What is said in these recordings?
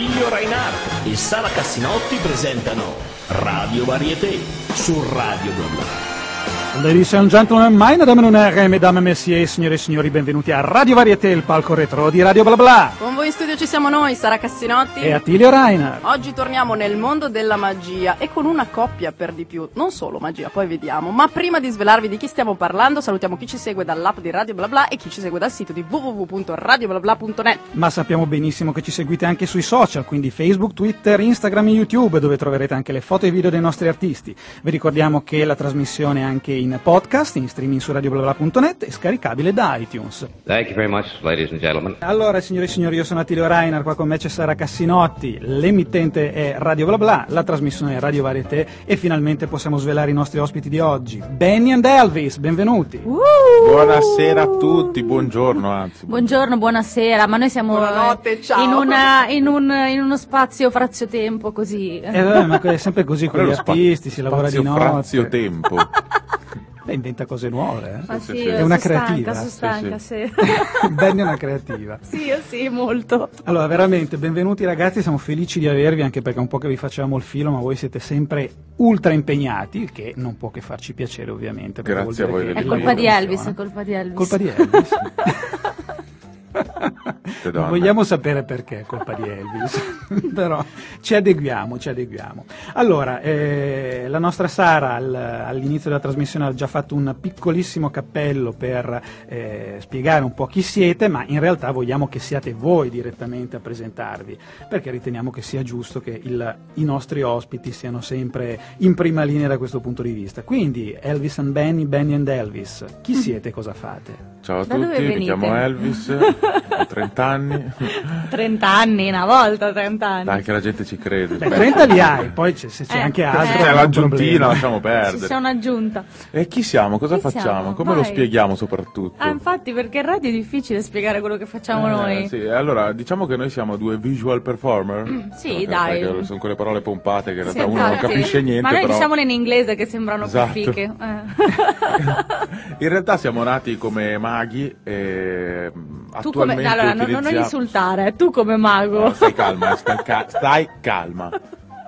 Attilio Reinhardt e Sara Cassinotti presentano Radio Varieté su Radio Bla. Ladies and gentlemen, meine Damen und Herren, mesdames messieurs, signore e signori, benvenuti a Radio Varieté, il palco retro di Radio Bla Bla. Con voi in studio ci siamo noi, Sara Cassinotti. E Attilio Reiner. Oggi torniamo nel mondo della magia e con una coppia per di più. Non solo magia, poi vediamo. Ma prima di svelarvi di chi stiamo parlando, salutiamo chi ci segue dall'app di Radio Bla Bla e chi ci segue dal sito di www.radioblabla.net. Ma sappiamo benissimo che ci seguite anche sui social, quindi Facebook, Twitter, Instagram e YouTube, dove troverete anche le foto e video dei nostri artisti. Vi ricordiamo che la trasmissione è anche in podcast, in streaming su radioblabla.net e scaricabile da iTunes. Thank you very much, ladies and gentlemen. Allora, signore e signori, io sono Attilio Reiner, qua con me c'è Sara Cassinotti, l'emittente è Radio Bla Bla, la trasmissione è Radio Varieté e finalmente possiamo svelare i nostri ospiti di oggi. Benny and Elvis, benvenuti. Buonasera a tutti, buongiorno anzi. Buongiorno, buonasera, ma noi siamo Buonanotte, ciao. in, una- in un- in uno spazio frazio-tempo così. Eh, vabbè, ma è sempre così con gli artisti, si lavora di spazio notte. frazio tempo. Beh, inventa cose nuove, eh. Sì, sì, È una sono creativa. Stanca, sono stanca, sì. Benny è una creativa. sì, sì, molto. Allora, veramente, benvenuti ragazzi, siamo felici di avervi anche perché è un po' che vi facevamo il filo, ma voi siete sempre ultra impegnati, il che non può che farci piacere ovviamente. Grazie vuol a voi che È colpa di Elvis, è colpa di Elvis. Colpa di Elvis. Donna. Vogliamo sapere perché è colpa di Elvis, però ci adeguiamo, ci adeguiamo. Allora, eh, la nostra Sara al- all'inizio della trasmissione ha già fatto un piccolissimo cappello per eh, spiegare un po' chi siete, ma in realtà vogliamo che siate voi direttamente a presentarvi, perché riteniamo che sia giusto che il- i nostri ospiti siano sempre in prima linea da questo punto di vista. Quindi Elvis and Benny, Benny and Elvis, chi siete e cosa fate? Ciao a Da tutti, mi chiamo Elvis, ho 30 anni. 30 anni, una volta 30 anni. Dai che la gente ci crede. Beh, 30 li hai, poi c'è- se c'è Eh, anche eh. altro. C'è un l'aggiuntina lasciamo Ci perdere. c'è un'aggiunta. E chi siamo? Cosa Chi facciamo? siamo? Come lo Vai. spieghiamo soprattutto? Ah, infatti, perché in radio è difficile spiegare quello che facciamo Eh, noi. sì, allora diciamo che noi siamo due visual performer. Sì, Perché- dai. sono quelle parole pompate che in Sì, realtà uno non capisce niente. Ma noi però... diciamole in inglese che sembrano Esatto. più fiche. Eh. In realtà siamo nati come maghi e mm, Tu come... attualmente Allora, non, non utilizziamo- insultare, tu come mago. No, stai calma, stai, ca- stai calma.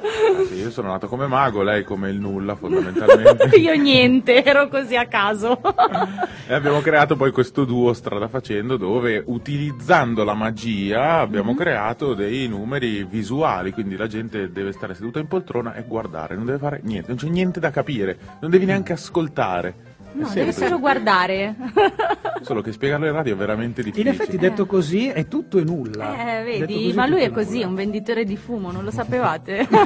Ah, sì, io sono nato come mago, lei come il nulla fondamentalmente. Io niente, ero così a caso. e abbiamo creato poi questo duo strada facendo dove utilizzando la magia abbiamo creato dei numeri visuali, quindi la gente deve stare seduta in poltrona e guardare, non deve fare niente, non c'è niente da capire, non devi neanche ascoltare. È No, deve semplice. solo guardare. Solo che spiegarlo in radio è veramente In difficile. effetti, detto così, è tutto e nulla. Eh, vedi, ma lui è così, è nulla. un venditore di fumo, non lo sapevate?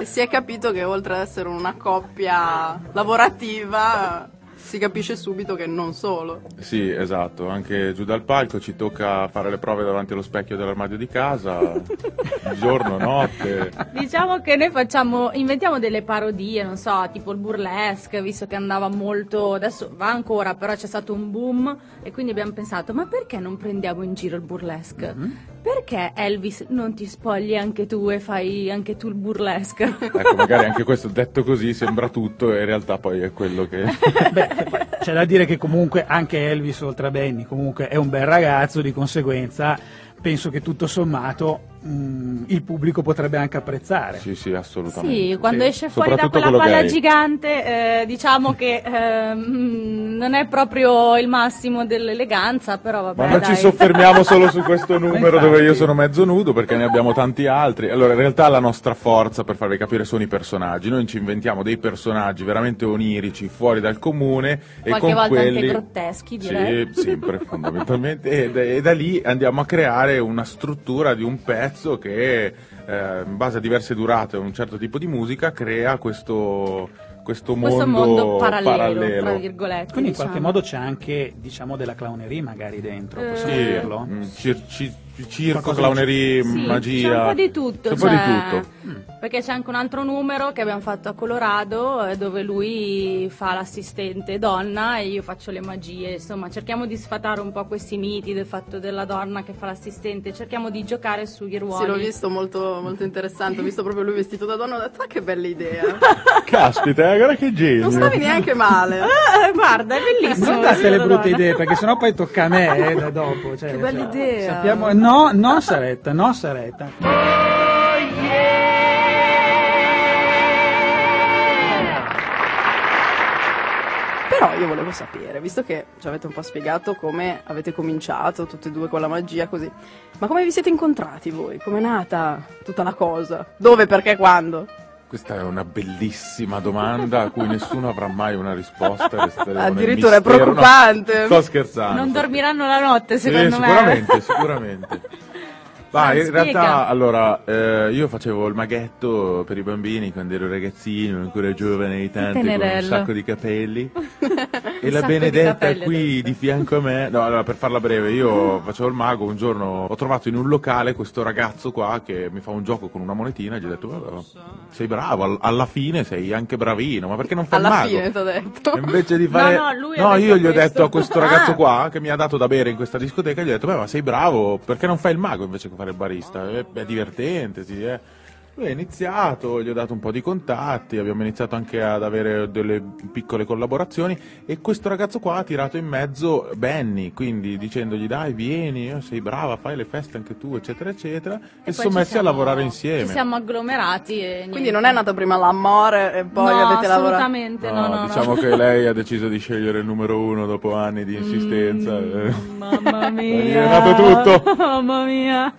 E si è capito che oltre ad essere una coppia lavorativa, si capisce subito che non solo. Sì, esatto, anche giù dal palco ci tocca fare le prove davanti allo specchio dell'armadio di casa, giorno, notte. diciamo che noi facciamo, inventiamo delle parodie, non so, tipo il burlesque, visto che andava molto, adesso va ancora, però c'è stato un boom e quindi abbiamo pensato, ma perché non prendiamo in giro il burlesque? Perché Elvis non ti spogli anche tu e fai anche tu il burlesque? Ecco, magari anche questo detto così sembra tutto e in realtà poi è quello che... Beh, c'è da dire che comunque anche Elvis, oltre a Benny, comunque è un bel ragazzo, di conseguenza penso che tutto sommato mh, il pubblico potrebbe anche apprezzare. Sì, sì, assolutamente. Sì, quando Sì. esce fuori da quella palla gay. gigante, eh, diciamo che ehm, non è proprio il massimo dell'eleganza, però vabbè. Ma non dai. ci soffermiamo solo su questo numero infatti. dove io sono mezzo nudo perché ne abbiamo tanti altri. Allora, in realtà la nostra forza per farvi capire sono i personaggi. Noi ci inventiamo dei personaggi veramente onirici, fuori dal comune e Qualche con volta quelli... anche grotteschi, direi. Sì, sempre fondamentalmente. E, da- e da lì andiamo a creare una struttura di un pezzo che, eh, in base a diverse durate e un certo tipo di musica, crea questo, questo mondo, Questo mondo parallelo, parallelo. tra virgolette. Quindi in diciamo. qualche modo c'è anche, diciamo, della clowneria magari dentro, possiamo Eh, dirlo? Mm, cir- ci- circo, clownerie, Sì, magia. C'è un po' di tutto. C'è un po' di cioè- tutto. Perché c'è anche un altro numero che abbiamo fatto a Colorado eh, dove lui fa l'assistente donna e io faccio le magie. Insomma, cerchiamo di sfatare un po' questi miti del fatto della donna che fa l'assistente. Cerchiamo di giocare sugli ruoli. Sì, l'ho visto molto, molto interessante. Ho visto proprio lui vestito da donna. Ho detto, ah, che bella idea. Caspita, eh, guarda che genio. Non stavi neanche male. Eh, guarda, è bellissimo. Non date le brutte donna. idee, perché sennò poi tocca a me eh, da dopo. Cioè, Che bella cioè, idea. Sappiamo, No, no Saretta, no Saretta. Però io volevo sapere, visto che ci avete un po' spiegato come avete cominciato tutti e due con la magia così, ma come vi siete incontrati voi? Come è nata tutta la cosa? Dove, perché, quando? Questa è una bellissima domanda a cui nessuno avrà mai una risposta. Addirittura è mistero. No, preoccupante. sto scherzando. Non dormiranno la notte, secondo me. sicuramente, sicuramente. Ma in spiega. realtà, allora, eh, io facevo il maghetto per i bambini quando ero ragazzino, ancora giovane di tanto, con un sacco di capelli. e la di Benedetta capelli qui adesso. di fianco a me, no, allora, per farla breve, io facevo il mago, un giorno ho trovato in un locale questo ragazzo qua che mi fa un gioco con una monetina e gli ho detto, "Guarda, sei bravo, al- alla fine sei anche bravino, ma perché non fai il Alla mago? fine ti ho detto. E Invece di fare... no, ha detto io gli ho questo. detto a questo ragazzo Ah. qua che mi ha dato da bere in questa discoteca, gli ho detto, beh ma sei bravo, perché non fai il mago invece che fare barista? È, è divertente, sì, eh. Lui ha iniziato, gli ho dato un po' di contatti, abbiamo iniziato anche ad avere delle piccole collaborazioni e questo ragazzo qua ha tirato in mezzo Benny, quindi dicendogli dai vieni, sei brava, fai le feste anche tu, eccetera, eccetera, e, si sono messi siamo- a lavorare insieme. Ci siamo agglomerati e Quindi non è nato prima l'amore e poi no, avete lavorato. assolutamente, no, no, no. diciamo che lei ha deciso di scegliere il numero uno dopo anni di insistenza. Mm, Mamma mia. È nato tutto. Mamma mia.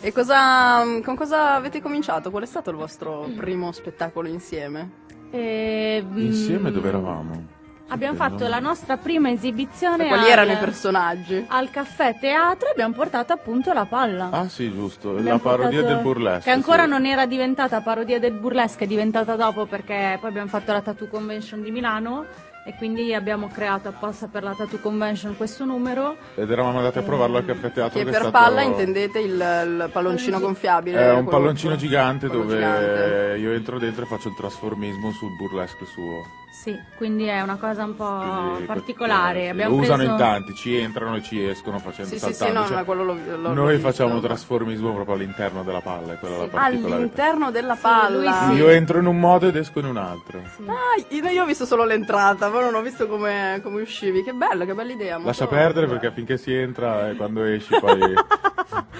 E cosa, con cosa avete cominciato? Qual è stato il vostro primo spettacolo insieme? E, mm, Insieme dove eravamo? Abbiamo fatto la nostra prima esibizione E quali al, erano i personaggi? al caffè teatro e abbiamo portato appunto la palla. Ah sì, giusto, la Abbiamo parodia portato- del burlesque. Che ancora sì. non era diventata parodia del burlesque, è diventata dopo perché poi abbiamo fatto la Tattoo Convention di Milano e quindi abbiamo creato apposta per la Tattoo Convention questo numero. Ed eravamo andati a provarlo al caffè teatro. Che che è per stato- palla intendete il, il palloncino gonfiabile? È un quello- palloncino gigante dove gigante. io entro dentro e faccio il trasformismo sul burlesque suo. Sì, quindi è una cosa un po' Quindi, particolare. sì, Abbiamo lo usano preso- in tanti, ci entrano e ci escono facendo Sì, sì, sì, saltando. no, cioè, ma quello l'ho- l'ho noi visto. facciamo trasformismo proprio all'interno della palla, è quella la particolarità. All'interno della Sì, palla. sì. Io entro in un modo ed esco in un altro. Ah, io, io ho visto solo l'entrata, poi non ho visto come, come uscivi. Che bello, che bella idea. molto- Lascia perdere perché finché si entra e quando esci poi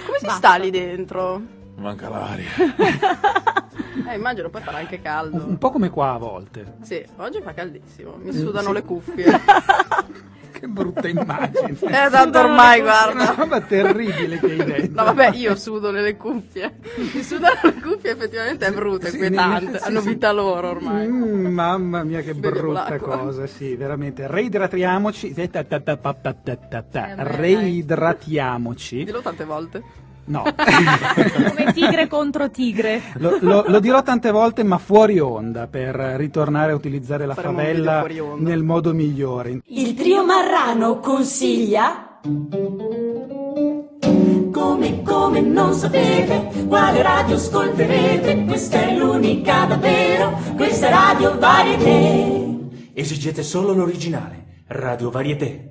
Come si sta lì dentro? manca l'aria. Eh, immagino, poi farà anche caldo. Un, un po' come qua a volte. Sì, oggi fa caldissimo, mi eh, sudano sì. le cuffie. che brutta immagine. Eh, tanto ormai, guarda. È una roba terribile che hai detto. No, vabbè, io sudo nelle cuffie. Mi sudano le cuffie, effettivamente è brutta, è sì. Sì, Hanno vita loro ormai. Mm, mamma mia, che Vediamo brutta l'acqua. cosa, sì, veramente. Reidratiamoci. Eh, Reidratiamoci. Dillo tante volte. No, come tigre contro tigre. lo, lo- lo dirò tante volte, ma fuori onda per ritornare a utilizzare la Faremo onda. nel modo migliore. Il trio Marrano consiglia. Come, come non sapete quale radio ascolterete, questa è l'unica davvero, questa è Radio Varieté. Esigete solo l'originale. Radio Varieté.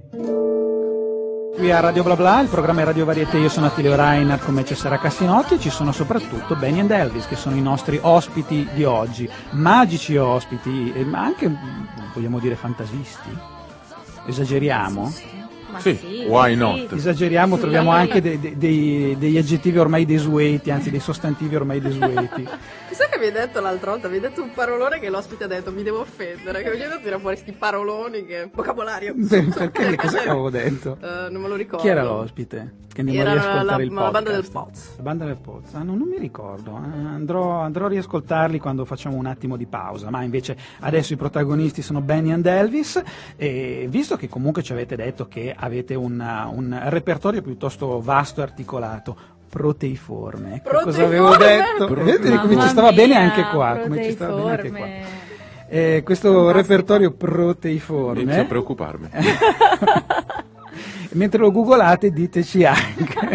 Qui a Radio Bla Bla, il programma è Radio Varieté, io sono Attilio Reinhardt come Cesara Cassinotti e ci sono soprattutto Benny and Elvis che sono i nostri ospiti di oggi, magici ospiti, ma anche, vogliamo dire, fantasisti. Esageriamo? Ma Sì, sì, why not? Esageriamo, troviamo anche dei- dei- degli aggettivi ormai desueti, anzi dei sostantivi ormai desueti. Chissà che mi hai detto l'altra volta, mi hai detto un parolone che l'ospite ha detto, mi devo offendere, che mi hai detto tira fuori sti paroloni che... vocabolario. Perché cosa avevo detto? Eh, non me lo ricordo. Chi era l'ospite? Che a Era riascoltare la- il la banda del podcast. Poz. La banda del Poz. Ah, no, non mi ricordo. eh, Andrò, andrò a riascoltarli quando facciamo un attimo di pausa. Ma invece adesso i protagonisti sono Benny and Elvis. E visto che comunque ci avete detto che avete una- un repertorio piuttosto vasto e articolato. Proteiforme, ecco cosa avevo Proteiforme! detto. Vedete come ci stava bene anche qua. Come ci stava bene anche qua. proteiforme. Eh, questo Fantastico. repertorio Inizio a proteiforme. preoccuparmi. Mentre lo googolate diteci anche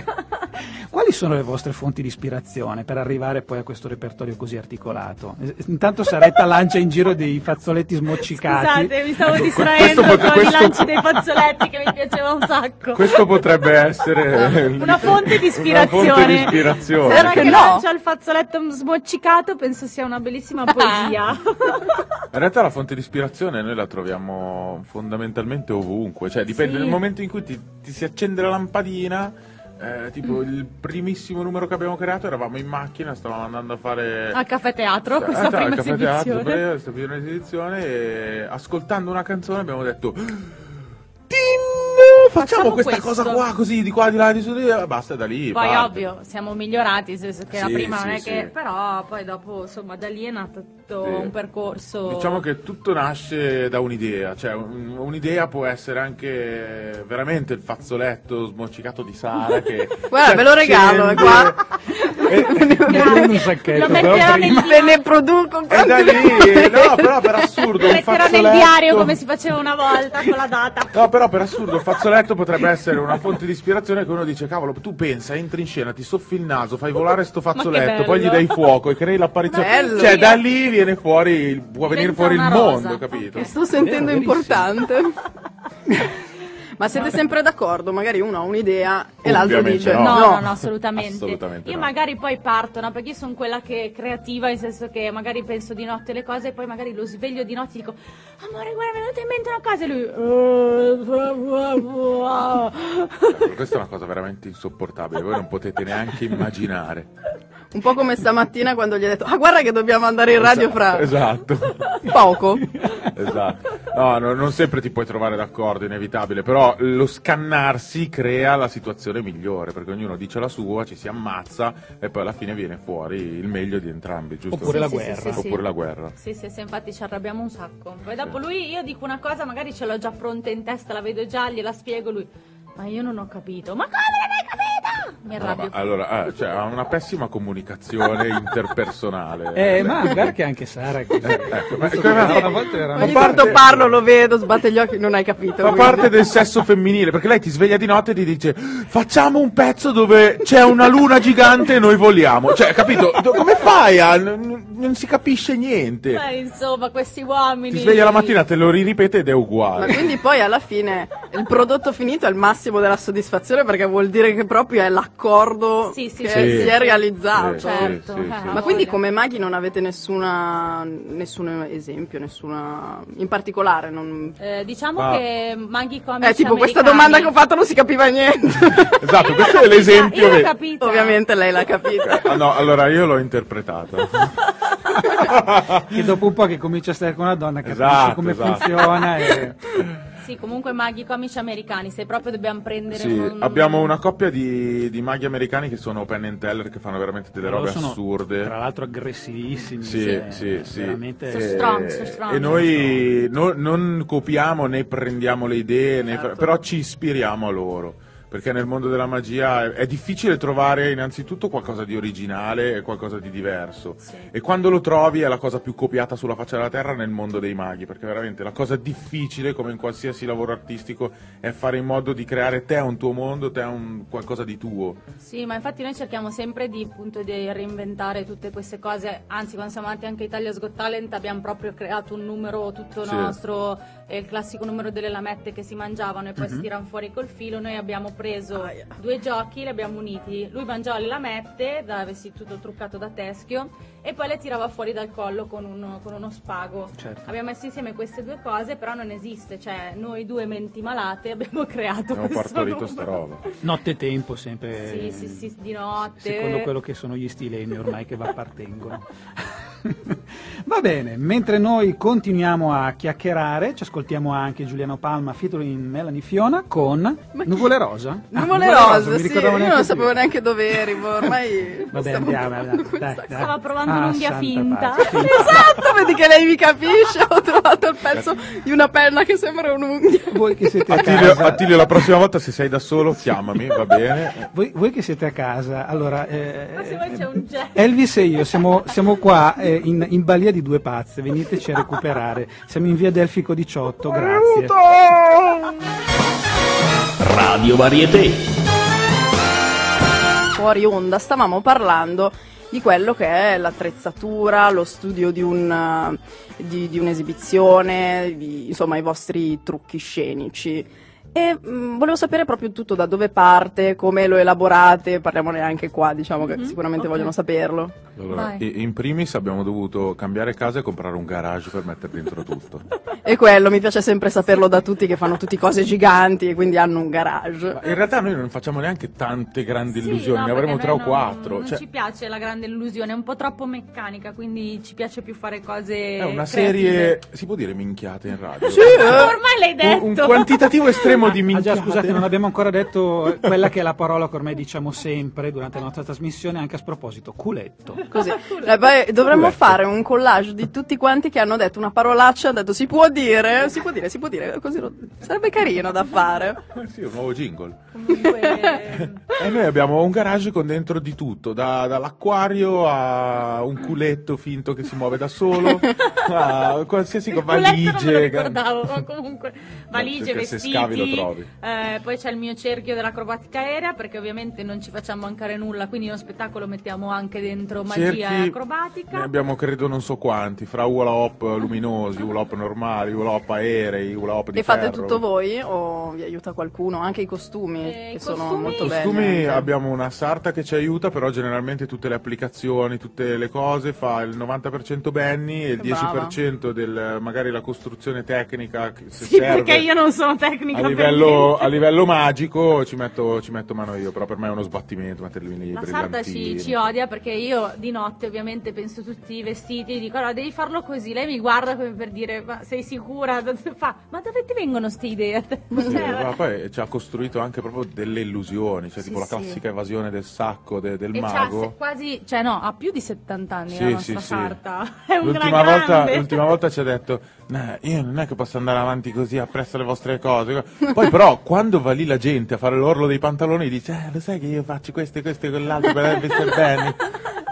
sono le vostre fonti di ispirazione per arrivare poi a questo repertorio così articolato. Eh, Intanto Saretta lancia in giro dei fazzoletti smoccicati. Scusate, mi stavo Ecco, distraendo con questo- i lanci dei fazzoletti che mi piaceva un sacco. Questo potrebbe essere Una fonte di Una fonte di ispirazione. ispirazione. Ora Perché che no? lancia il fazzoletto smoccicato penso sia una bellissima poesia. In realtà la fonte di ispirazione noi la troviamo fondamentalmente ovunque, cioè dipende Sì. nel momento in cui ti, ti si accende la lampadina, Eh, tipo il primissimo numero che abbiamo creato eravamo in macchina, stavamo andando a fare Al caffè teatro, Eh, questa sì, prima Caffè Teatro, beh, questa prima esibizione e ascoltando una canzone abbiamo detto Tin! Facciamo, Facciamo questa questo." cosa qua così di qua di là di su di là, basta da lì. Poi parte. ovvio, siamo migliorati, nel senso che la Sì, prima non sì, è sì. che... Però poi dopo, insomma, da lì è nato tutto un percorso... Diciamo che tutto nasce da un'idea, cioè un- un'idea può essere anche veramente il fazzoletto smoccicato di Sara che Guarda, si ve lo regalo, è accende qua. E, in un sacchetto, Lo prima- nel Ve ne produco e da lì, no però per assurdo un Metterò nel fazzoletto diario come si faceva una volta con la data. No, però per assurdo il fazzoletto potrebbe essere una fonte di ispirazione che uno dice, cavolo, tu pensa, entri in scena, ti soffi il naso, fai volare sto fazzoletto, poi gli dai fuoco e crei l'apparizione. Bello. Cioè, da lì viene fuori, il- può venire fuori il mondo, rosa. capito? Sto sentendo importante. Ma siete sempre d'accordo? Magari uno ha un'idea e l'altro dice no. No, no. no, assolutamente. Assolutamente io no. magari poi parto, no? Perché io sono quella che è creativa, nel senso che magari penso di notte le cose e poi magari lo sveglio di notte e dico Amore, guarda, mi è venuta in mente una cosa e lui... "Eh, Questa è una cosa veramente insopportabile, voi non potete neanche immaginare. Un po' come stamattina quando gli ho detto ah guarda che dobbiamo andare in radio fra Esatto. poco. Esatto. No, no, non sempre ti puoi trovare d'accordo, inevitabile, però lo scannarsi crea la situazione migliore, perché ognuno dice la sua, ci si ammazza e poi alla fine viene fuori il meglio di entrambi, giusto? Oppure la Sì, sì, guerra. sì, sì. Oppure la guerra. Sì, sì, sì, infatti ci arrabbiamo un sacco. Poi dopo lui, io dico una cosa, magari ce l'ho già pronta in testa, la vedo già, gliela spiego lui. Ma io non ho capito. Ma come non hai capito? Mi No, arrabbio. ma allora, eh, cioè, ha una pessima comunicazione interpersonale. Eh, ma guarda che anche Sara è così. Ecco, ma- Questo come- una volta era Ogni parte- parlo, lo vedo, sbatte gli occhi, non hai capito. Fa quindi. parte del sesso femminile, perché lei ti sveglia di notte e ti dice facciamo un pezzo dove c'è una luna gigante e noi voliamo. Cioè, capito? Do- Come fai a... n- non si capisce niente. Eh, insomma, questi uomini. Ti sveglia la mattina, te lo riripete ed è Ma uguale. quindi poi alla fine il prodotto finito è il massimo della soddisfazione perché vuol dire che proprio è l'accordo Sì, sì, che sì, si è realizzato. Sì, Certo. sì, sì. ha Ma quindi come maghi non avete nessuna, nessun esempio, nessuna in particolare? Non... Eh, diciamo Ah. che Maghi Comics Eh, tipo questa americani- domanda che ho fatto non si capiva niente. Esatto, questo è l'esempio. Che- capito. Ovviamente lei l'ha capita. Ah, no, allora io l'ho interpretato. Che dopo un po' che comincia a stare con una donna capisce Esatto, come esatto. funziona e... Sì, comunque Maghi Comici americani, se proprio dobbiamo prendere Sì, un... abbiamo una coppia di, di maghi americani che sono Penn and Teller che fanno veramente delle Loro robe sono, assurde. Tra l'altro aggressivissimi. Sì, cioè, sì, sì. Veramente... So E- strong, so strong. E noi no- non copiamo né prendiamo le idee, né- Certo. però ci ispiriamo a loro. Perché nel mondo della magia è, difficile trovare innanzitutto qualcosa di originale e qualcosa di diverso. Sì. E quando lo trovi è la cosa più copiata sulla faccia della terra nel mondo dei maghi, perché veramente la cosa difficile, come in qualsiasi lavoro artistico, è fare in modo di creare te un tuo mondo, te un qualcosa di tuo. Sì, ma infatti noi cerchiamo sempre di, appunto, di reinventare tutte queste cose, anzi quando siamo andati anche a Italia Got Talent abbiamo proprio creato un numero tutto Sì. nostro, il classico numero delle lamette che si mangiavano e poi Mhm. si tirano fuori col filo, noi abbiamo preso due giochi, li abbiamo uniti, lui mangiava le lamette, da vestito truccato da teschio e poi le tirava fuori dal collo con, uno- con uno spago. Certo. Abbiamo messo insieme queste due cose, però non esiste, cioè noi due menti malate abbiamo creato Abbiamo questo partorito sta numero. roba. Notte tempo sempre. Sì, sì, sì, di notte. Secondo quello che sono gli stilemi ormai che vi appartengono. Va bene, mentre noi continuiamo a chiacchierare, ci ascoltiamo anche Giuliano Palma featuring Melanie Fiona con chi- Nuvole Rosa. Ah, Nuvole rosa, mi sì, io non più. sapevo neanche dove eri, boh, ormai... Vabbè, stavo andiamo, provando dai, dai. Stava provando Ah, un'unghia finta. pace. Esatto, vedi che lei mi capisce, ho trovato il pezzo di una penna che sembra un'unghia. Voi che siete a Attilio, casa, Attilio, la prossima volta se sei da solo chiamami, va bene? voi, voi che siete a casa, allora eh, Ma se poi c'è un jet. Elvis e io siamo, siamo qua eh, in, in balia di due pazze, veniteci a recuperare. Siamo in via Delfico 18, grazie. Radio Varieté. Fuori onda stavamo parlando di quello che è l'attrezzatura, lo studio di, un, eh, di, di un'esibizione, di, insomma i vostri trucchi scenici. E mh, volevo sapere proprio tutto da dove parte, come lo elaborate, parliamone anche qua, diciamo che sicuramente ok. vogliono saperlo. Allora, Vai. in primis abbiamo dovuto cambiare casa e comprare un garage per mettere dentro tutto. E quello, mi piace sempre saperlo da tutti che fanno tutti cose giganti e quindi hanno un garage. Ma in realtà noi non facciamo neanche tante grandi Sì, illusioni, no, ne avremo tre o non- quattro. Non Cioè, ci piace la grande illusione, è un po' troppo meccanica, quindi ci piace più fare cose. è una creative. serie, si può dire minchiate in radio? Ormai l'hai detto. Un, un quantitativo estremo di Ah minchiate. già, scusate, non abbiamo ancora detto quella che è la parola che ormai diciamo sempre durante la nostra trasmissione, anche a sproposito, culetto. Così. Eh, poi dovremmo fare un collage di tutti quanti che hanno detto una parolaccia, hanno detto si può dire, si può dire, si può dire, così lo- sarebbe carino da fare. Sì, un nuovo jingle. Comunque, E noi abbiamo un garage con dentro di tutto, da- dall'acquario a un culetto finto che si muove da solo, a qualsiasi cosa, il culetto non me lo valigie. ricordavo, ma comunque valigie, se vestiti. Trovi. eh, poi c'è il mio cerchio dell'acrobatica aerea, perché ovviamente non ci facciamo mancare nulla, quindi nello spettacolo mettiamo anche dentro magia e Cerchi- acrobatica. Ne abbiamo credo non so quanti, fra hula hop luminosi, hula hop normali, hula hop aerei, hula hop di E fate ferro. tutto voi o vi aiuta qualcuno? Anche i costumi, Eh, che i sono costumi- molto I belli. costumi anche. abbiamo una sarta che ci aiuta, però generalmente tutte le applicazioni, tutte le cose fa il 90% Benny e il Che brava. 10% del magari la costruzione tecnica che se Sì, serve perché io non sono tecnica a per livello, a livello magico ci metto, ci metto mano io, però per me è uno sbattimento metterli lì La sarda ci, ci odia perché io di notte ovviamente penso tutti i vestiti, dico allora devi farlo così, lei mi guarda come per dire ma sei sicura? Fa, ma dove ti vengono ste idee? Sì, Cioè, ma poi ci ha costruito anche proprio delle illusioni, cioè Sì, tipo la classica evasione del sacco de- del e mago. se- quasi, cioè no, ha più di 70 anni Sì, la nostra sì, sarta. È una L'ultima grande. volta, l'ultima volta ci ha detto: "No, Io non è che posso andare avanti così appresso le vostre cose. Poi, però, quando va lì la gente a fare l'orlo dei pantaloni, dice: eh, Lo sai che io faccio questo e questo e quell'altro per vestire bene.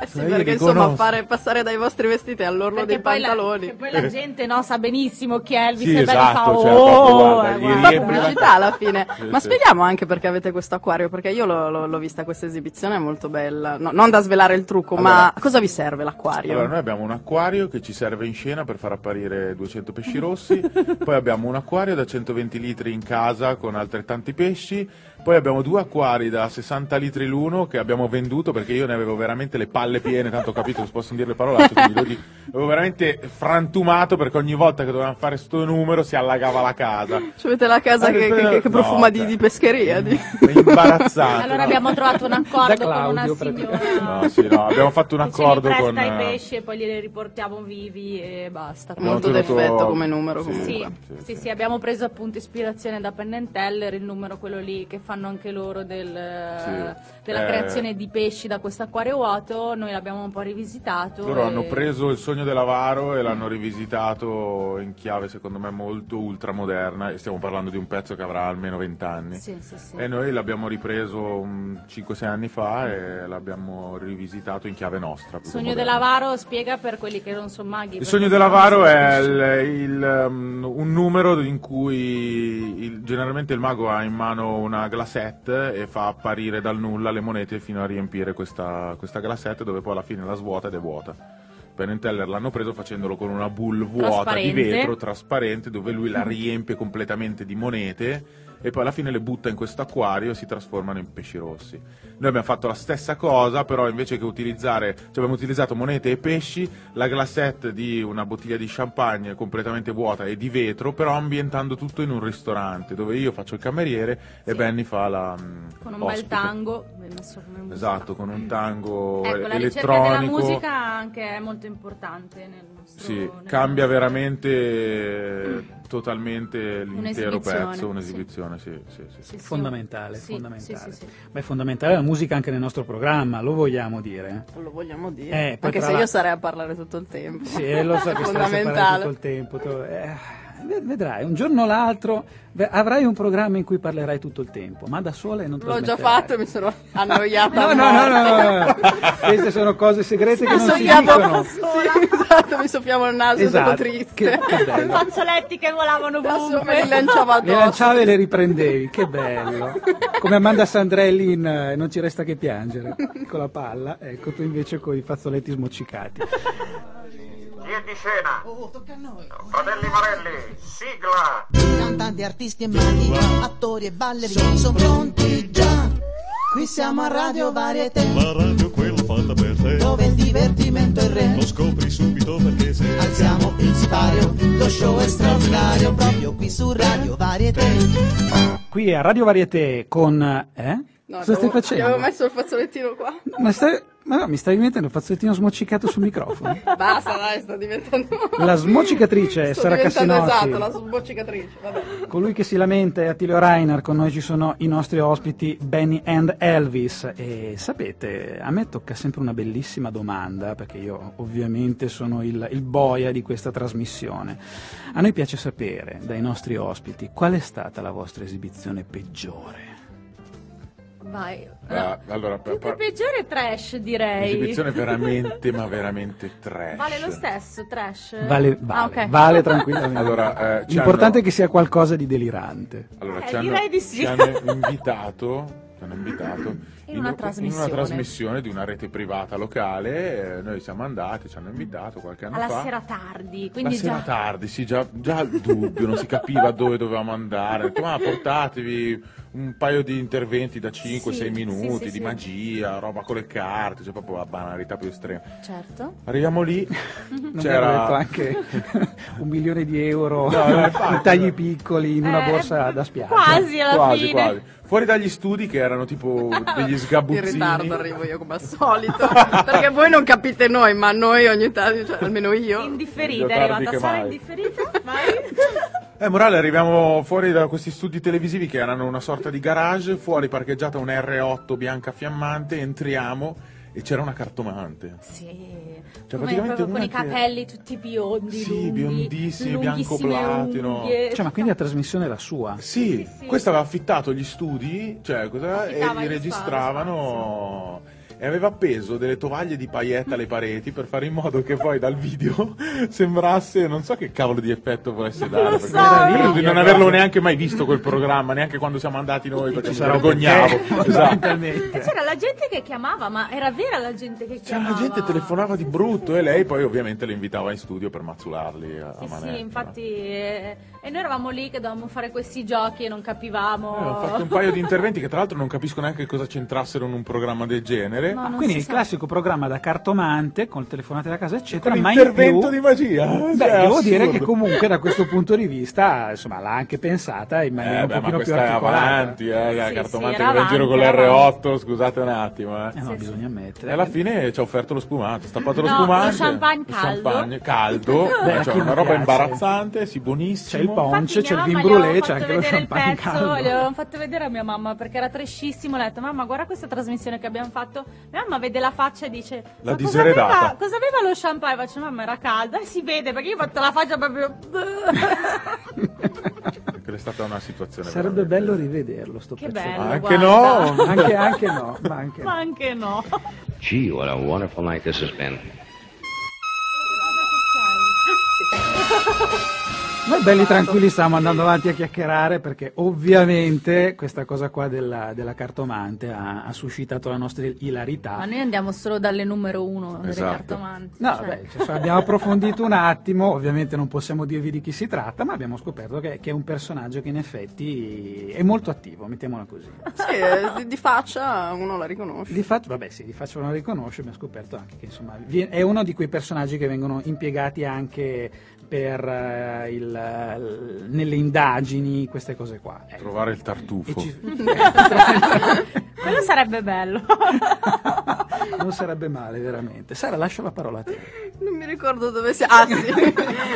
Eh sì, Ma io perché li insomma conosco. fare passare dai vostri vestiti all'orlo Perché dei la- pantaloni. che poi la gente no, sa benissimo chi è Elvis Sì, e esatto, fa cioè, oh, guarda, eh. Fa la- pubblicità alla fine. Sì, Ma sì. spieghiamo anche perché avete questo acquario, perché io l'ho, l'ho- l'ho vista questa esibizione, è molto bella. No, non da svelare il trucco, ma Allora- a cosa vi serve l'acquario? Allora, noi abbiamo un acquario che ci serve in scena per far apparire 200 pesci rossi, poi abbiamo un acquario da 120 litri in casa con altrettanti pesci, poi abbiamo due acquari da 60 litri l'uno che abbiamo venduto perché io ne avevo veramente le palle piene, tanto ho capito che si possono dire le parolacce, quindi avevo veramente frantumato perché ogni volta che dovevamo fare sto numero si allagava la casa. Ci avete la casa Ah, che, che- che- che no, profuma di, cioè, di pescheria? di- È imbarazzante. Allora no? abbiamo trovato un accordo Da con una Claudio, signora. No, sì, no, abbiamo fatto un accordo presta con... i eh, pesci e poi glieli riportiamo vivi e basta. abbiamo Molto tenuto- d'effetto come numero, Sì, comunque. Sì, sì, sì, sì. sì, abbiamo preso appunto ispirazione da Penn and Teller, il numero quello lì che fanno anche loro del, della Eh. creazione di pesci da questo acquario vuoto, noi l'abbiamo un po' rivisitato. Loro e- hanno preso il sogno dell'avaro e l'hanno rivisitato in chiave secondo me molto ultramoderna e stiamo parlando di un pezzo che avrà almeno 20 anni. Sì, sì, sì. E noi l'abbiamo ripreso um, 5-6 anni fa e l'abbiamo rivisitato in chiave nostra. Il sogno moderna. dell'avaro spiega per quelli che non sono maghi. Il sogno dell'avaro è il- il, um, un numero in cui il- generalmente il mago ha in mano una glassette e fa apparire dal nulla le monete fino a riempire questa, questa glassette dove poi alla fine la svuota ed è vuota. Penn Teller l'hanno preso facendolo con una bull vuota di vetro trasparente dove lui la riempie completamente di monete e poi alla fine le butta in questo acquario e si trasformano in pesci rossi. Noi abbiamo fatto la stessa cosa, però invece che utilizzare, cioè abbiamo utilizzato monete e pesci, la glassette di una bottiglia di champagne completamente vuota e di vetro, però ambientando tutto in un ristorante dove io faccio il cameriere e Sì. Benny fa la mm, Con un ospite. bel tango. Esatto, con un tango Ecco, la elettronico. musica anche è molto importante nel nostro Sì, nel cambia veramente totalmente l'intero pezzo, un'esibizione, sì, sì, sì. Sì, sì. Fondamentale, Sì, fondamentale. sì, sì, sì. Beh, fondamentale la musica anche nel nostro programma, lo vogliamo dire. Lo vogliamo dire. Eh, Anche se la- io sarei a parlare tutto il tempo. Sì, eh, lo so che stai parlare Fondamentale. tutto il tempo. tu- eh, vedrai, un giorno o l'altro avrai un programma in cui parlerai tutto il tempo, ma da sola e non L'ho già fatto e mi sono annoiata. No, no, no, no. Queste sono cose segrete che non si dicono. sì, esatto, mi soffiavo il naso, Esatto, sono triste. che- che bello. Fazzoletti che volavano me ovunque. li lanciavo Le addosso. lanciavi e le riprendevi, che bello. Come Amanda Sandrelli in eh, Non ci resta che piangere, con la palla, ecco tu invece con i fazzoletti smoccicati. È di scena? Oh, tocca a noi. Fratelli Marelli, sigla! Cantanti, artisti e maghi, attori e ballerini sono pronti già. Qui siamo a Radio Varietà. La radio quella fatta per te. Dove il divertimento è il re. Lo scopri subito perché se alziamo il sipario. Lo show è straordinario proprio qui su Radio Varietà. Qui a Radio Varieté con... Eh? No, Cosa stai facendo? Avevo messo il fazzolettino qua. Ma, stai- ma no, mi stai mettendo il fazzolettino smoccicato sul microfono. Basta, dai, sta diventando... La smocicatrice Sto diventando Cassinotti. esatto, la sboccicatrice. Vabbè. Colui che si lamenta è Attilio Reiner, con noi ci sono i nostri ospiti Benny and Elvis e sapete, a me tocca sempre una bellissima domanda perché io ovviamente sono il, il boia di questa trasmissione. A noi piace sapere dai nostri ospiti qual è stata la vostra esibizione peggiore. Vai. Ah, allora, per- Più che peggiore trash, direi. esibizione veramente, ma veramente trash. Vale lo stesso, trash? Vale, vale, Ah, ok. vale tranquillamente. Allora, eh, L'importante hanno- è che sia qualcosa di delirante. Allora, Eh, ci, hanno, direi di sì. ci hanno invitato, ci hanno invitato In una in trasmissione. una trasmissione di una rete privata locale. eh, noi siamo andati, ci hanno invitato qualche anno Alla fa. sera tardi, La quindi sera già... tardi, sì, già, già il dubbio, non si capiva dove dovevamo andare. Ho detto, ma portatevi un paio di interventi da 5-6 Sì, minuti, sì, sì, di sì. magia, roba con le carte, cioè proprio la banalità più estrema. Certo. Arriviamo lì, c'era... anche un milione di euro No, in tagli piccoli in una Eh, borsa da spiaggia. Quasi alla quasi, fine. quasi. Fuori dagli studi che erano tipo degli In sgabuzzini. ritardo arrivo io come al solito. perché voi non capite noi, ma noi ogni tanto, cioè, almeno io. Indifferita, è arrivata che Sara mai. Eh, morale, arriviamo fuori da questi studi televisivi che erano una sorta di garage, fuori parcheggiata un R8 bianca fiammante, entriamo e c'era una cartomante. Sì. Cioè, Come praticamente con i che- capelli tutti biondi, Sì, lunghi, biondissimi, bianco-platino. unghie. Cioè, ma quindi la trasmissione era sua? Sì, sì. questa aveva affittato gli studi, cioè, cosa, e gli registravano e aveva appeso delle tovaglie di paillette alle pareti per fare in modo che poi dal video sembrasse, non so che cavolo di effetto volesse dare, perché so. credo di non averlo neanche mai visto quel programma, neanche quando siamo andati noi perché un vergognavo. Esatto. E c'era la gente che chiamava, ma era vera la gente che C'era chiamava? la gente telefonava di brutto e lei poi ovviamente le invitava in studio per mazzularli a, Sì, sì, infatti. eh, e noi eravamo lì che dovevamo fare questi giochi e non capivamo. Eh, ho fatto un paio di interventi che tra l'altro non capisco neanche cosa c'entrassero in un programma del genere. Ma non Quindi si il sa. classico programma da cartomante con telefonate da casa, eccetera, Con ma in intervento più- di magia. Beh, Cioè, devo assurdo. dire che comunque da questo punto di vista, insomma, l'ha anche pensata in maniera Eh, un beh, ma pochino più questa è articolata. avanti, eh, la Sì, cartomante sì, che va in giro con era l'R8, scusate un attimo. Eh. Eh no, Sì, bisogna ammettere. E alla fine ci ha offerto lo spumante, ha stappato lo No, spumante. lo champagne caldo. champagne caldo, Beh, eh, cioè una roba piace? imbarazzante, sì, buonissimo. C'è il ponce, Infatti, c'è il mia vin brûlé, c'è anche fatto lo vedere il champagne pezzo, caldo. Gli avevamo fatto vedere a mia mamma perché era tristissimo. Le ho detto, mamma, guarda questa trasmissione che abbiamo fatto. Mia mamma vede la faccia e dice: La "Ma cosa diseredata." aveva, cosa aveva lo champagne? Faccio, mamma, era calda. E si vede perché io ho fatto la faccia proprio. Perché è stata una situazione Sarebbe veramente- bello rivederlo sto Che pezzo. bello. Ma anche guarda. no! Anche, anche no, ma anche Ma no. anche no. Gee, what a wonderful night this has been. Noi belli tranquilli stiamo andando avanti a chiacchierare perché ovviamente questa cosa qua della, della cartomante ha, ha suscitato la nostra ilarità. Ma noi andiamo solo dalle numero uno delle Esatto. cartomanti. No, cioè. vabbè, cioè, abbiamo approfondito un attimo, ovviamente non possiamo dirvi di chi si tratta, ma abbiamo scoperto che, che è un personaggio che in effetti è molto attivo, mettiamola così. Sì, eh, di, di faccia uno la riconosce. Di fatto, vabbè sì, di faccia non la riconosce, abbiamo scoperto anche che insomma è uno di quei personaggi che vengono impiegati anche per eh, il, nelle indagini, queste cose qua. Ecco. Trovare il tartufo. ci- Quello sarebbe bello. non sarebbe male, veramente. Sara, lascio la parola a te. Non mi ricordo dove sia. Ah, sì.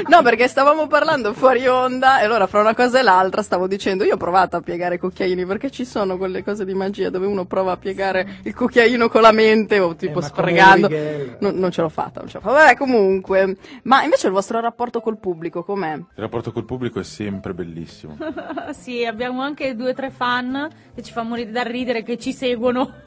No, perché stavamo parlando fuori onda e allora fra una cosa e l'altra stavo dicendo io ho provato a piegare i cucchiaini perché ci sono quelle cose di magia dove uno prova a piegare il cucchiaino con la mente o tipo Eh, sfregando. Rigel. Non, non ce l'ho fatta, non ce l'ho fatta. Vabbè, comunque. Ma invece il vostro rapporto col pubblico com'è? Il rapporto col pubblico è sempre bellissimo. sì, abbiamo anche due o tre fan che ci fa morire da ridere, che ci seguono.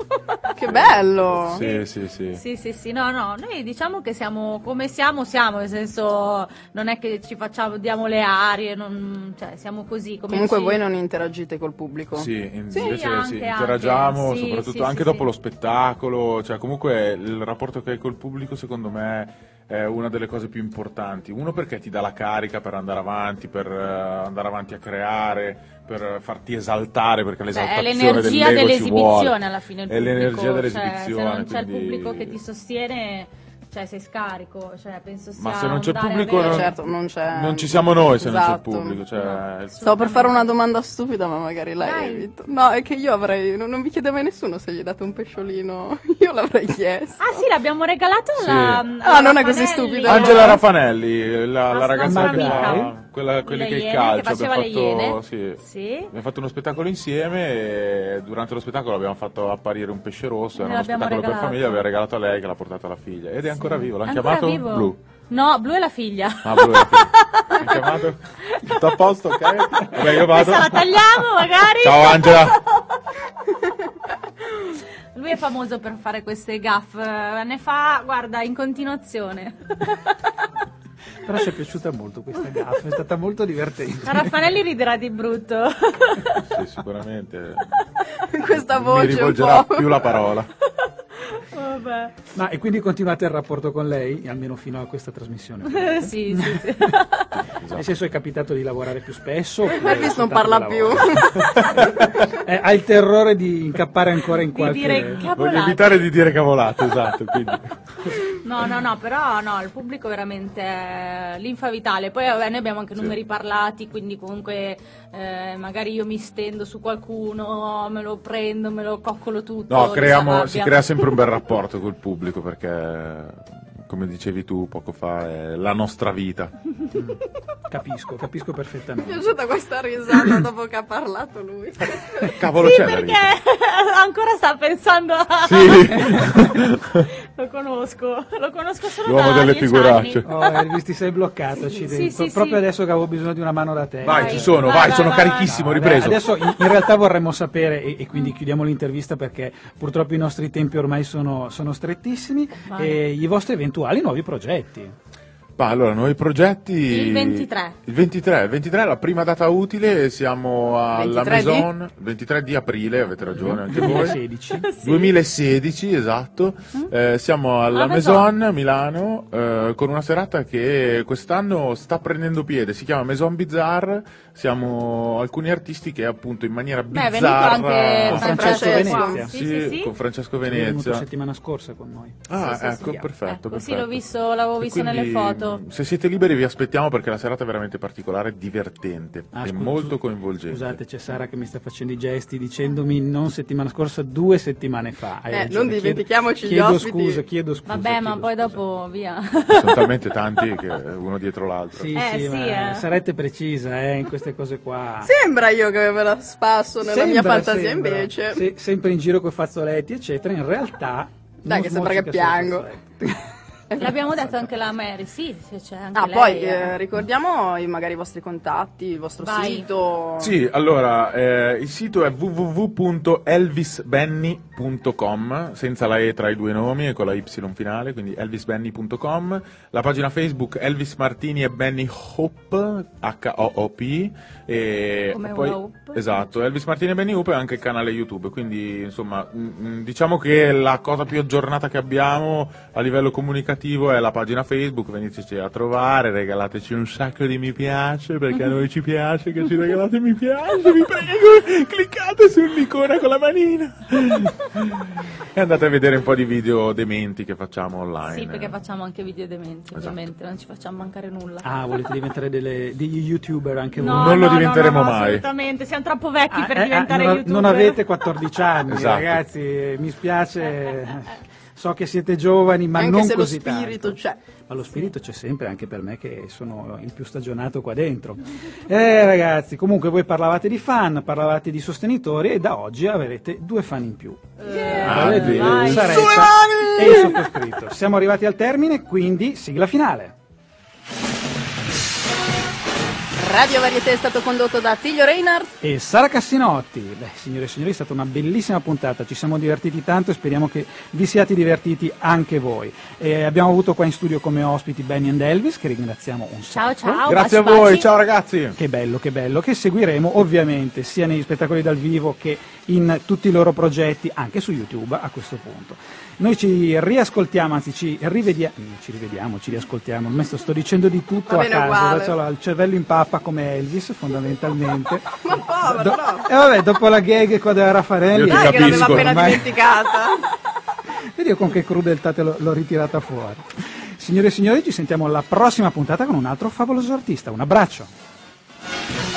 Che bello! Sì, sì, sì. Sì, sì, sì, no, no, noi diciamo che siamo come siamo, siamo, nel senso non è che ci facciamo, diamo le arie, non- cioè siamo così. Come Comunque ci- voi non interagite col pubblico. Sì, in- Sì, invece anche, sì, anche. interagiamo Sì, soprattutto sì, anche sì, dopo sì. lo spettacolo, cioè comunque il rapporto che hai col pubblico secondo me è una delle cose più importanti. Uno perché ti dà la carica per andare avanti, per eh, andare avanti a creare, per farti esaltare perché Beh, è l'esaltazione l'energia dell'esibizione alla fine il È l'energia pubblico, dell'esibizione. cioè, se non c'è il quindi- pubblico che ti sostiene cioè sei scarico cioè penso sia Ma se non c'è il pubblico non, Certo, non c'è- non ci siamo noi se non c'è il Esatto. pubblico. Cioè, il- Stavo per fare una domanda stupida, ma magari lei Dai. evito. No, è che io avrei. Non, non vi chiede mai nessuno se gli date un pesciolino. Io l'avrei chiesto. ah sì l'abbiamo regalato Sì. alla, Ah, non è così stupido. Angela Raffanelli, la, la La ragazza quella, amica. quella quelli Le che il Iene, calcio che faceva abbiamo le fatto, Iene. sì. Sì. Abbiamo fatto uno spettacolo insieme e durante lo spettacolo abbiamo fatto apparire un pesce rosso, era uno spettacolo per regalato. famiglia, abbiamo regalato a lei che l'ha portato alla figlia ed è ancora vivo, l'hanno Ancora chiamato vivo? Blu. no Blu è la figlia Ah, Blu è la figlia. L'hanno chiamato tutto a posto, ok? Vabbè, io vado. questa la tagliamo magari Ciao Angela. lui è famoso per fare queste gaffe ne fa guarda in continuazione Però ci è piaciuta molto questa gaffa, è stata molto divertente. Raffanelli riderà di brutto Sì, sicuramente. Questa Mi voce un rivolgerà più la parola. Vabbè Ma e quindi continuate il rapporto con lei, almeno fino a questa trasmissione? sì sì sì Nel senso è capitato di lavorare più spesso? Elvis non parla di più. Eh, ha il terrore di incappare ancora in Di qualche... dire Voglio cavolate evitare di dire cavolate, esatto. Quindi. No, no, no, però no, il pubblico è veramente eh, linfa vitale. Poi vabbè, noi abbiamo anche Sì. numeri parlati, quindi comunque eh, magari io mi stendo su qualcuno, me lo prendo, me lo coccolo tutto. No, creiamo, si crea sempre un bel rapporto col pubblico perché, come dicevi tu poco fa, è la nostra vita. Capisco, capisco Mi è perfettamente. piaciuta questa risata dopo che ha parlato lui. Cavolo, Sì, c'è perché ancora sta pensando a... Sì. lo conosco, lo conosco solo L'uomo da delle figuracce. anni. Oh, Elvis, ti sei bloccato, accidenti. Sì, sì, Proprio sì. adesso che avevo bisogno di una mano da te. Vai, Vai, ci sono, vai, vai, sono vai, carichissimo, Vabbè, ripreso. Adesso in, in realtà vorremmo sapere, e, e quindi chiudiamo l'intervista perché purtroppo i nostri tempi ormai sono, sono strettissimi, Vai. e i vostri eventuali nuovi progetti. Ma allora, nuovi progetti... Il 23. Il 23, il 23 è la prima data utile, siamo alla 23 di? Maison, 23 di aprile, avete ragione anche voi. 2016. 2016, esatto. Eh, siamo alla Alla Maison. Maison Milano eh, con una serata che quest'anno sta prendendo piede, si chiama Maison Bizarre. Siamo alcuni artisti che appunto in maniera Beh, è venuto bizzarra anche Con Francesco Francesco. Venezia. Sì, sì, sì. con Francesco È venuto Venezia. settimana scorsa con noi. Ah, Sì, sì, ecco, sì. perfetto, Ecco, perfetto. l'ho visto, l'avevo E visto quindi, nelle foto. Se siete liberi vi aspettiamo perché la serata è veramente particolare, divertente Ah, e scusa, molto coinvolgente. Scusate, c'è Sara che mi sta facendo i gesti dicendomi non settimana scorsa, due settimane fa. Eh, ragione, non chiedo- dimentichiamoci gli chiedo ospiti. Scusa, chiedo scusa. Vabbè, ma chiedo poi scusa. dopo via. Sono talmente tanti che uno dietro l'altro. Sì, Eh, sì, sì, ma eh. sarete precisa eh, in queste cose qua. Sembra io che me la spasso nella mia Sembra, fantasia, sembra. invece. Se- sempre in giro con i fazzoletti, eccetera. In realtà. Dai, non che sembra che piango. L'abbiamo detto anche la Mary, sì, c'è anche Ah, lei. poi eh. eh, ricordiamo i- magari i vostri contatti, il vostro Vai. sito. Sì, allora, eh, il sito è www.elvisbenny.com, senza la E tra i due nomi e con la Y finale, quindi elvisbenny.com. La pagina Facebook Elvis Martini e Benny Hope, H-O-O-P. E Come poi, una Hope. Esatto, Elvis Martini e Benny Hope e anche il canale YouTube, quindi insomma, mm, mm, diciamo che la cosa più aggiornata che abbiamo a livello comunicativo è la pagina Facebook, veniteci a trovare, regalateci un sacco di mi piace, perché a noi ci piace che ci regalate mi piace, vi prego, cliccate sull'icona con la manina. e andate a vedere un po' di video dementi che facciamo online. Sì, perché facciamo anche video dementi, Esatto. ovviamente, non ci facciamo mancare nulla. Ah, volete diventare delle- degli youtuber anche No, voi? Non lo no, no, diventeremo no, no, mai. Assolutamente, siamo troppo vecchi Ah, per eh, diventare ah, non, youtuber. non avete 14 anni, Esatto. ragazzi, eh, mi spiace. So che siete giovani, ma Anche non se lo così spirito tanto. c'è. Ma lo spirito c'è sempre, anche per me che sono il più stagionato qua dentro. Eh ragazzi, comunque voi parlavate di fan, parlavate di sostenitori e da oggi avrete due fan in più. Ah, Vale bene. bene. Saretta e il sottoscritto. Siamo arrivati al termine, quindi sigla finale. Radio Varieté è stato condotto da Tiglio Reinhardt. E Sara Cassinotti, beh signore e signori è stata una bellissima puntata, ci siamo divertiti tanto e speriamo che vi siate divertiti anche voi. E abbiamo avuto qua in studio come ospiti Benny and Elvis che ringraziamo un Ciao sacco. ciao. Grazie a baci, voi, baci. ciao ragazzi. Che bello, che bello, che seguiremo ovviamente sia negli spettacoli dal vivo che in tutti i loro progetti, anche su YouTube a questo punto. Noi ci riascoltiamo, anzi ci rivediamo, ci rivediamo, ci riascoltiamo, ormai sto, sto dicendo di tutto a casa, ho il cervello in pappa come Elvis fondamentalmente. Ma povero, Do- no. e vabbè, dopo la gag qua della Raffarelli, Io che l'aveva capisco. appena Ormai- dimenticata. vedi io con che crudeltà te l'ho, l'ho ritirata fuori. Signore e signori, ci sentiamo alla prossima puntata con un altro favoloso artista. Un abbraccio.